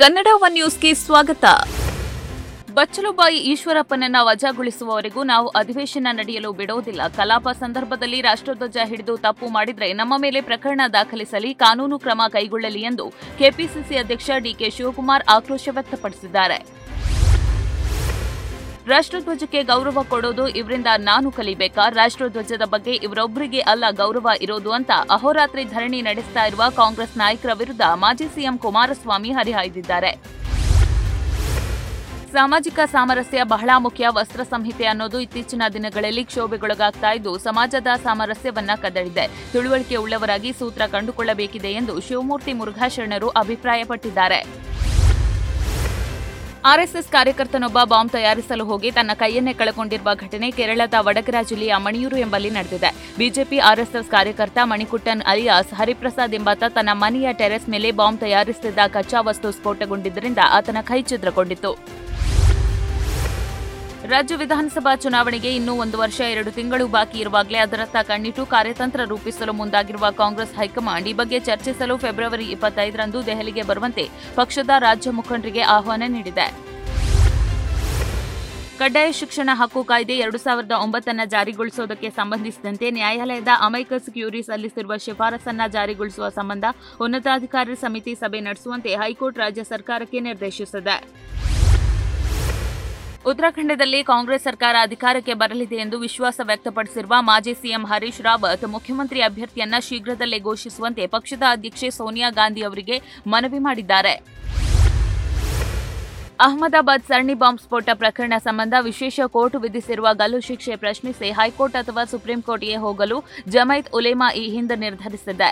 Kannada one ನ್ಯೂಸ್ಗೆ ಸ್ವಾಗತ. ಬಚ್ಚಲುಬಾಯಿ ಈಶ್ವರಪ್ಪನನ್ನ ವಜಾಗೊಳಿಸುವವರೆಗೂ ನಾವು ಅಧಿವೇಶನ ನಡೆಯಲು ಬಿಡೋದಿಲ್ಲ. ಕಲಾಪ ಸಂದರ್ಭದಲ್ಲಿ ರಾಷ್ಟ್ರಧ್ವಜ ಹಿಡಿದು ತಪ್ಪು ಮಾಡಿದರೆ ನಮ್ಮ ಮೇಲೆ ಪ್ರಕರಣ ದಾಖಲಿಸಲಿ, ಕಾನೂನು ಕ್ರಮ ಕೈಗೊಳ್ಳಲಿ ಎಂದು ಕೆಪಿಸಿಸಿ ಅಧ್ಯಕ್ಷ ಡಿಕೆ ಶಿವಕುಮಾರ್ ಆಕ್ರೋಶ ವ್ಯಕ್ತಪಡಿಸಿದ್ದಾರೆ. ರಾಷ್ಟ್ರಧ್ವಜಕ್ಕೆ ಗೌರವ ಕೊಡೋದು ಇವರಿಂದ ನಾನು ಕಲಿಬೇಕಾ? ರಾಷ್ಟ್ರಧ್ವಜದ ಬಗ್ಗೆ ಇವರೊಬ್ಬರಿಗೆ ಅಲ್ಲ ಗೌರವ ಇರೋದು ಅಂತ ಅಹೋರಾತ್ರಿ ಧರಣಿ ನಡೆಸ್ತಾ ಇರುವ ಕಾಂಗ್ರೆಸ್ ನಾಯಕರ ವಿರುದ್ಧ ಮಾಜಿ ಸಿಎಂ ಕುಮಾರಸ್ವಾಮಿ ಹರಿಹಾಯ್ದಿದ್ದಾರೆ. ಸಾಮಾಜಿಕ ಸಾಮರಸ್ಯ ಬಹಳ ಮುಖ್ಯ. ವಸ್ತ್ರ ಸಂಹಿತೆ ಅನ್ನೋದು ಇತ್ತೀಚಿನ ದಿನಗಳಲ್ಲಿ ಕ್ಷೋಭೆಗೊಳಗಾಗ್ತಾ ಇದ್ದು, ಸಮಾಜದ ಸಾಮರಸ್ಯವನ್ನ ಕದಡಿದೆ. ತಿಳುವಳಿಕೆ ಉಳ್ಳವರಾಗಿ ಸೂತ್ರ ಕಂಡುಕೊಳ್ಳಬೇಕಿದೆ ಎಂದು ಶಿವಮೂರ್ತಿ ಮುರುಘಾಶರಣರು ಅಭಿಪ್ರಾಯಪಟ್ಟಿದ್ದಾರೆ. ಆರ್ಎಸ್ಎಸ್ ಕಾರ್ಯಕರ್ತನೊಬ್ಬ ಬಾಂಬ್ ತಯಾರಿಸಲು ಹೋಗಿ ತನ್ನ ಕೈಯನ್ನೇ ಕಳಕೊಂಡಿರುವ ಘಟನೆ ಕೇರಳದ ವಡಗರ ಜಿಲ್ಲೆಯ ಮಣಿಯೂರು ಎಂಬಲ್ಲಿ ನಡೆದಿದೆ. ಬಿಜೆಪಿ ಆರ್ಎಸ್ಎಸ್ ಕಾರ್ಯಕರ್ತ ಮಣಿಕುಟ್ಟನ್ ಅಲಿಯಾಸ್, ಹರಿಪ್ರಸಾದ್ ಎಂಬಾತ ತನ್ನ ಮನೆಯ ಟೆರೆಸ್ ಮೇಲೆ ಬಾಂಬ್ ತಯಾರಿಸುತ್ತಿದ್ದ ಕಚ್ಚಾ ವಸ್ತು ಸ್ಫೋಟಗೊಂಡಿದ್ದರಿಂದ ಆತನ ಕೈ ಛಿದ್ರಗೊಂಡಿತ್ತು. ರಾಜ್ಯ ವಿಧಾನಸಭಾ ಚುನಾವಣೆಗೆ ಇನ್ನೂ ಒಂದು ವರ್ಷ, ಎರಡು ತಿಂಗಳು ಬಾಕಿ ಇರುವಾಗಲೇ ಅದರತ್ತ ಕಣ್ಣಿಟ್ಟು ಕಾರ್ಯತಂತ್ರ ರೂಪಿಸಲು ಮುಂದಾಗಿರುವ ಕಾಂಗ್ರೆಸ್ ಹೈಕಮಾಂಡ್ ಈ ಬಗ್ಗೆ ಚರ್ಚಿಸಲು ಫೆಬ್ರವರಿ ಇಪ್ಪತ್ತೈದರಂದು ದೆಹಲಿಗೆ ಬರುವಂತೆ ಪಕ್ಷದ ರಾಜ್ಯ ಮುಖಂಡರಿಗೆ ಆಹ್ವಾನ ನೀಡಿದೆ. ಕಡ್ಡಾಯ ಶಿಕ್ಷಣ ಹಕ್ಕು ಕಾಯ್ದೆ ಎರಡು ಸಾವಿರದ ಒಂಬತ್ತನ್ನು ಜಾರಿಗೊಳಿಸುವುದಕ್ಕೆ ಸಂಬಂಧಿಸಿದಂತೆ ನ್ಯಾಯಾಲಯದ ಅಮೈಕಸ್ ಕ್ಯೂರಿ ಸಲ್ಲಿಸಿರುವ ಶಿಫಾರಸನ್ನು ಜಾರಿಗೊಳಿಸುವ ಸಂಬಂಧ ಉನ್ನತಾಧಿಕಾರಿ ಸಮಿತಿ ಸಭೆ ನಡೆಸುವಂತೆ ಹೈಕೋರ್ಟ್ ರಾಜ್ಯ ಸರ್ಕಾರಕ್ಕೆ ನಿರ್ದೇಶಿಸಿದೆ. ಉತ್ತರಾಖಂಡದಲ್ಲಿ ಕಾಂಗ್ರೆಸ್ ಸರ್ಕಾರ ಅಧಿಕಾರಕ್ಕೆ ಬರಲಿದೆ ಎಂದು ವಿಶ್ವಾಸ ವ್ಯಕ್ತಪಡಿಸಿರುವ ಮಾಜಿ ಸಿಎಂ ಹರೀಶ್ ರಾವತ್ ಮುಖ್ಯಮಂತ್ರಿ ಅಭ್ಯರ್ಥಿಯನ್ನ ಶೀಘ್ರದಲ್ಲೇ ಘೋಷಿಸುವಂತೆ ಪಕ್ಷದ ಅಧ್ಯಕ್ಷೆ ಸೋನಿಯಾ ಗಾಂಧಿ ಅವರಿಗೆ ಮನವಿ ಮಾಡಿದ್ದಾರೆ. ಅಹಮದಾಬಾದ್ ಸರಣಿ ಬಾಂಬ್ ಸ್ಫೋಟ ಪ್ರಕರಣ ಸಂಬಂಧ ವಿಶೇಷ ಕೋರ್ಟ್ ವಿಧಿಸಿರುವ ಗಲ್ಲು ಶಿಕ್ಷೆ ಪ್ರಶ್ನಿಸಿ ಹೈಕೋರ್ಟ್ ಅಥವಾ ಸುಪ್ರೀಂ ಕೋರ್ಟ್ಗೆ ಹೋಗಲು ಜಮೈತ್ ಉಲೇಮಾ ಈ ಹಿಂದೆ ನಿರ್ಧರಿಸಿದೆ.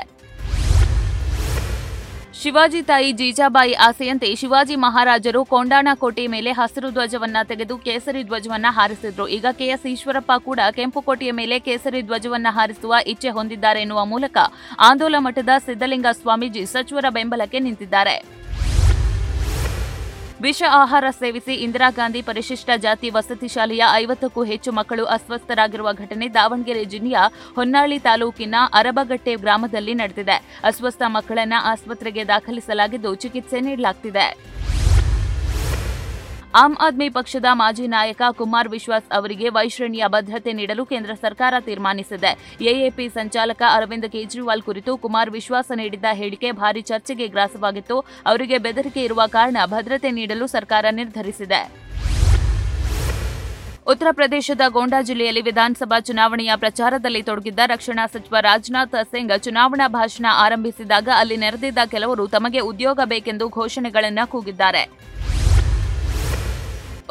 ಶಿವಾಜಿ ತಾಯಿ ಜೀಜಾಬಾಯಿ ಆಸೆಯಂತೆ ಶಿವಾಜಿ ಮಹಾರಾಜರು ಕೊಂಡಾಣ ಕೋಟೆ ಮೇಲೆ ಹಸಿರು ಧ್ವಜವನ್ನ ತೆಗೆದು ಕೇಸರಿ ಧ್ವಜವನ್ನ ಹಾರಿಸಿದ್ರು. ಈಗ ಕೆಎಸ್ ಈಶ್ವರಪ್ಪ ಕೂಡ ಕೆಂಪು ಕೋಟೆಯ ಮೇಲೆ ಕೇಸರಿ ಧ್ವಜವನ್ನ ಹಾರಿಸುವ ಇಚ್ಛೆ ಹೊಂದಿದ್ದಾರೆ ಎನ್ನುವ ಮೂಲಕ ಆಂದೋಲ ಮಠದ ಸಿದ್ದಲಿಂಗ ಸ್ವಾಮೀಜಿ ಸಚಿವರ ಬೆಂಬಲಕ್ಕೆ ನಿಂತಿದ್ದಾರೆ. ವಿಷ ಆಹಾರ ಸೇವಿಸಿ ಇಂದಿರಾ ಗಾಂಧಿ ಪರಿಶಿಷ್ಟ ಜಾತಿ ವಸತಿ ಶಾಲೆಯ ಐವತ್ತಕ್ಕೂ ಹೆಚ್ಚು ಮಕ್ಕಳು ಅಸ್ವಸ್ಥರಾಗಿರುವ ಘಟನೆ ದಾವಣಗೆರೆ ಜಿಲ್ಲೆಯ ಹೊನ್ನಾಳಿ ತಾಲೂಕಿನ ಅರಬಗಟ್ಟೆ ಗ್ರಾಮದಲ್ಲಿ ನಡೆದಿದೆ. ಅಸ್ವಸ್ಥ ಮಕ್ಕಳನ್ನು ಆಸ್ಪತ್ರೆಗೆ ದಾಖಲಿಸಲಾಗಿದ್ದು ಚಿಕಿತ್ಸೆ ನೀಡಲಾಗ್ತಿದೆ. ಆಮ್ ಆದ್ಮಿ ಪಕ್ಷದ ಮಾಜಿ ನಾಯಕ ಕುಮಾರ್ ವಿಶ್ವಾಸ್ ಅವರಿಗೆ ವೈಶ್ರೇಣಿಯ ಭದ್ರತೆ ನೀಡಲು ಕೇಂದ್ರ ಸರ್ಕಾರ ತೀರ್ಮಾನಿಸಿದೆ. ಎಎಪಿ ಸಂಚಾಲಕ ಅರವಿಂದ್ ಕೇಜ್ರಿವಾಲ್ ಕುರಿತು ಕುಮಾರ್ ವಿಶ್ವಾಸ ನೀಡಿದ್ದ ಹೇಳಿಕೆ ಭಾರಿ ಚರ್ಚೆಗೆ ಗ್ರಾಸವಾಗಿತ್ತು. ಅವರಿಗೆ ಬೆದರಿಕೆ ಇರುವ ಕಾರಣ ಭದ್ರತೆ ನೀಡಲು ಸರ್ಕಾರ ನಿರ್ಧರಿಸಿದೆ. ಉತ್ತರ ಪ್ರದೇಶದ ಗೋಂಡಾ ಜಿಲ್ಲೆಯಲ್ಲಿ ವಿಧಾನಸಭಾ ಚುನಾವಣೆಯ ಪ್ರಚಾರದಲ್ಲಿ ತೊಡಗಿದ್ದ ರಕ್ಷಣಾ ಸಚಿವ ರಾಜನಾಥ್ ಸಿಂಗ್ ಚುನಾವಣಾ ಭಾಷಣ ಆರಂಭಿಸಿದಾಗ ಅಲ್ಲಿ ನೆರೆದಿದ್ದ ಕೆಲವರು ತಮಗೆ ಉದ್ಯೋಗ ಬೇಕೆಂದು ಘೋಷಣೆಗಳನ್ನು ಕೂಗಿದ್ದಾರೆ.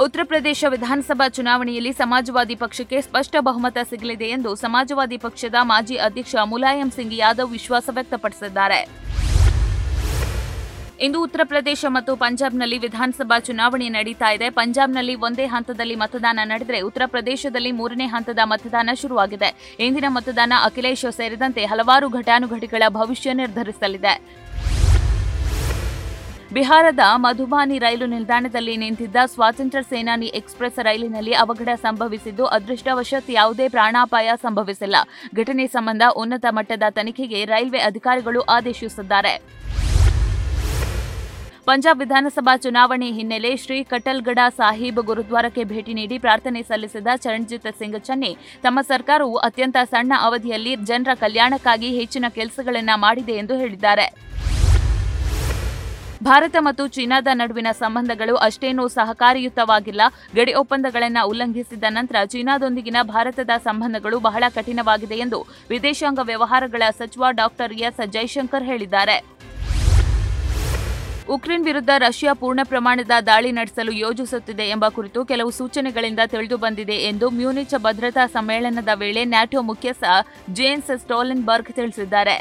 ಉತ್ತರ ಪ್ರದೇಶ ವಿಧಾನಸಭಾ ಚುನಾವಣೆಯಲ್ಲಿ ಸಮಾಜವಾದಿ ಪಕ್ಷಕ್ಕೆ ಸ್ಪಷ್ಟ ಬಹುಮತ ಸಿಗಲಿದೆ ಎಂದು ಸಮಾಜವಾದಿ ಪಕ್ಷದ ಮಾಜಿ ಅಧ್ಯಕ್ಷ ಮುಲಾಯಂ ಸಿಂಗ್ ಯಾದವ್ ವಿಶ್ವಾಸ ವ್ಯಕ್ತಪಡಿಸಿದ್ದಾರೆ. ಇಂದು ಉತ್ತರ ಪ್ರದೇಶ ಮತ್ತು ಪಂಜಾಬ್ನಲ್ಲಿ ವಿಧಾನಸಭಾ ಚುನಾವಣೆ ನಡೀತಾ ಇದೆ. ಪಂಜಾಬ್ನಲ್ಲಿ ಒಂದೇ ಹಂತದಲ್ಲಿ ಮತದಾನ ನಡೆದರೆ ಉತ್ತರ ಪ್ರದೇಶದಲ್ಲಿ ಮೂರನೇ ಹಂತದ ಮತದಾನ ಶುರುವಾಗಿದೆ. ಇಂದಿನ ಮತದಾನ ಅಖಿಲೇಶ್ ಸೇರಿದಂತೆ ಹಲವಾರು ಘಟಾನುಘಟಿಗಳ ಭವಿಷ್ಯ ನಿರ್ಧರಿಸಲಿದೆ. ಬಿಹಾರದ ಮಧುಬಾನಿ ರೈಲು ನಿಲ್ದಾಣದಲ್ಲಿ ನಿಂತಿದ್ದ ಸ್ವಾತಂತ್ರ್ಯ ಸೇನಾನಿ ಎಕ್ಸ್ಪ್ರೆಸ್ ರೈಲಿನಲ್ಲಿ ಅವಘಡ ಸಂಭವಿಸಿದ್ದು, ಅದೃಷ್ಟವಶಾತ್ ಯಾವುದೇ ಪ್ರಾಣಾಪಾಯ ಸಂಭವಿಸಿಲ್ಲ. ಘಟನೆ ಸಂಬಂಧ ಉನ್ನತ ಮಟ್ಟದ ತನಿಖೆಗೆ ರೈಲ್ವೆ ಅಧಿಕಾರಿಗಳು ಆದೇಶಿಸಿದ್ದಾರೆ. ಪಂಜಾಬ್ ವಿಧಾನಸಭಾ ಚುನಾವಣೆ ಹಿನ್ನೆಲೆ ಶ್ರೀ ಕಟಲ್ಗಡ ಸಾಹೀಬ್ ಗುರುದ್ವಾರಕ್ಕೆ ಭೇಟಿ ನೀಡಿ ಪ್ರಾರ್ಥನೆ ಸಲ್ಲಿಸಿದ ಚರಣ್ಜಿತ್ ಸಿಂಗ್ ಚನ್ನಿ, ತಮ್ಮ ಸರ್ಕಾರವು ಅತ್ಯಂತ ಸಣ್ಣ ಅವಧಿಯಲ್ಲಿ ಜನರ ಕಲ್ಯಾಣಕ್ಕಾಗಿ ಹೆಚ್ಚಿನ ಕೆಲಸಗಳನ್ನು ಮಾಡಿದೆ ಎಂದು ಹೇಳಿದ್ದಾರೆ. ಭಾರತ ಮತ್ತು ಚೀನಾದ ನಡುವಿನ ಸಂಬಂಧಗಳು ಅಷ್ಟೇನೂ ಸಹಕಾರಿಯುತವಾಗಿಲ್ಲ. ಗಡಿ ಒಪ್ಪಂದಗಳನ್ನು ಉಲ್ಲಂಘಿಸಿದ ನಂತರ ಚೀನಾದೊಂದಿಗಿನ ಭಾರತದ ಸಂಬಂಧಗಳು ಬಹಳ ಕಠಿಣವಾಗಿದೆ ಎಂದು ವಿದೇಶಾಂಗ ವ್ಯವಹಾರಗಳ ಸಚಿವ ಡಾಕ್ಟರ್ ಎಸ್ ಜೈಶಂಕರ್ ಹೇಳಿದ್ದಾರೆ. ಉಕ್ರೇನ್ ವಿರುದ್ಧ ರಷ್ಯಾ ಪೂರ್ಣ ಪ್ರಮಾಣದ ದಾಳಿ ನಡೆಸಲು ಯೋಜಿಸುತ್ತಿದೆ ಎಂಬ ಕುರಿತು ಕೆಲವು ಸೂಚನೆಗಳಿಂದ ತಿಳಿದುಬಂದಿದೆ ಎಂದು ಮ್ಯೂನಿಚ್ ಭದ್ರತಾ ಸಮ್ಮೇಳನದ ವೇಳೆ ನ್ಯಾಟೋ ಮುಖ್ಯಸ್ಥ ಜೇನ್ಸ್ ಸ್ಟೋಲೆನ್ಬರ್ಗ್ ತಿಳಿಸಿದ್ದಾರೆ.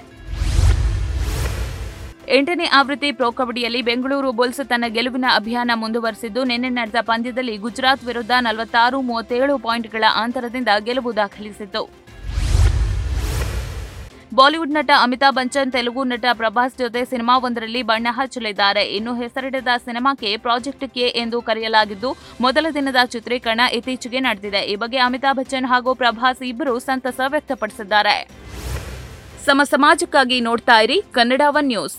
ಎಂಟನೇ ಆವೃತ್ತಿ ಪ್ರೊ ಕಬಡ್ಡಿಯಲ್ಲಿ ಬೆಂಗಳೂರು ಬುಲ್ಸ್ ತನ್ನ ಗೆಲುವಿನ ಅಭಿಯಾನ ಮುಂದುವರೆಸಿದ್ದು, ನಿನ್ನೆ ನಡೆದ ಪಂದ್ಯದಲ್ಲಿ ಗುಜರಾತ್ ವಿರುದ್ಧ ನಲವತ್ತಾರು, ಮೂವತ್ತೇಳು ಪಾಯಿಂಟ್ಗಳ ಅಂತರದಿಂದ ಗೆಲುವು ದಾಖಲಿಸಿತು ಬಾಲಿವುಡ್ ನಟ ಅಮಿತಾಬ್ ಬಚ್ಚನ್, ತೆಲುಗು ನಟ ಪ್ರಭಾಸ್ ಜೊತೆ ಸಿನಿಮಾವೊಂದರಲ್ಲಿ ಬಣ್ಣ ಹಚ್ಚಲಿದ್ದಾರೆ. ಇನ್ನು ಹೆಸರಿಡದ ಸಿನಿಮಾಕ್ಕೆ ಪ್ರಾಜೆಕ್ಟ್ ಕೆ ಎಂದು ಕರೆಯಲಾಗಿದ್ದು, ಮೊದಲ ದಿನದ ಚಿತ್ರೀಕರಣ ಇತ್ತೀಚೆಗೆ ನಡೆದಿದೆ. ಈ ಬಗ್ಗೆ ಅಮಿತಾಬ್ ಬಚ್ಚನ್ ಹಾಗೂ ಪ್ರಭಾಸ್ ಇಬ್ಬರು ಸಂತಸ ವ್ಯಕ್ತಪಡಿಸಿದ್ದಾರೆ. ಸಮ, ಸಮಾಜಕ್ಕಾಗಿ ನೋಡ್ತಾ ಇರಿ ಕನ್ನಡ ಒನ್ ನ್ಯೂಸ್.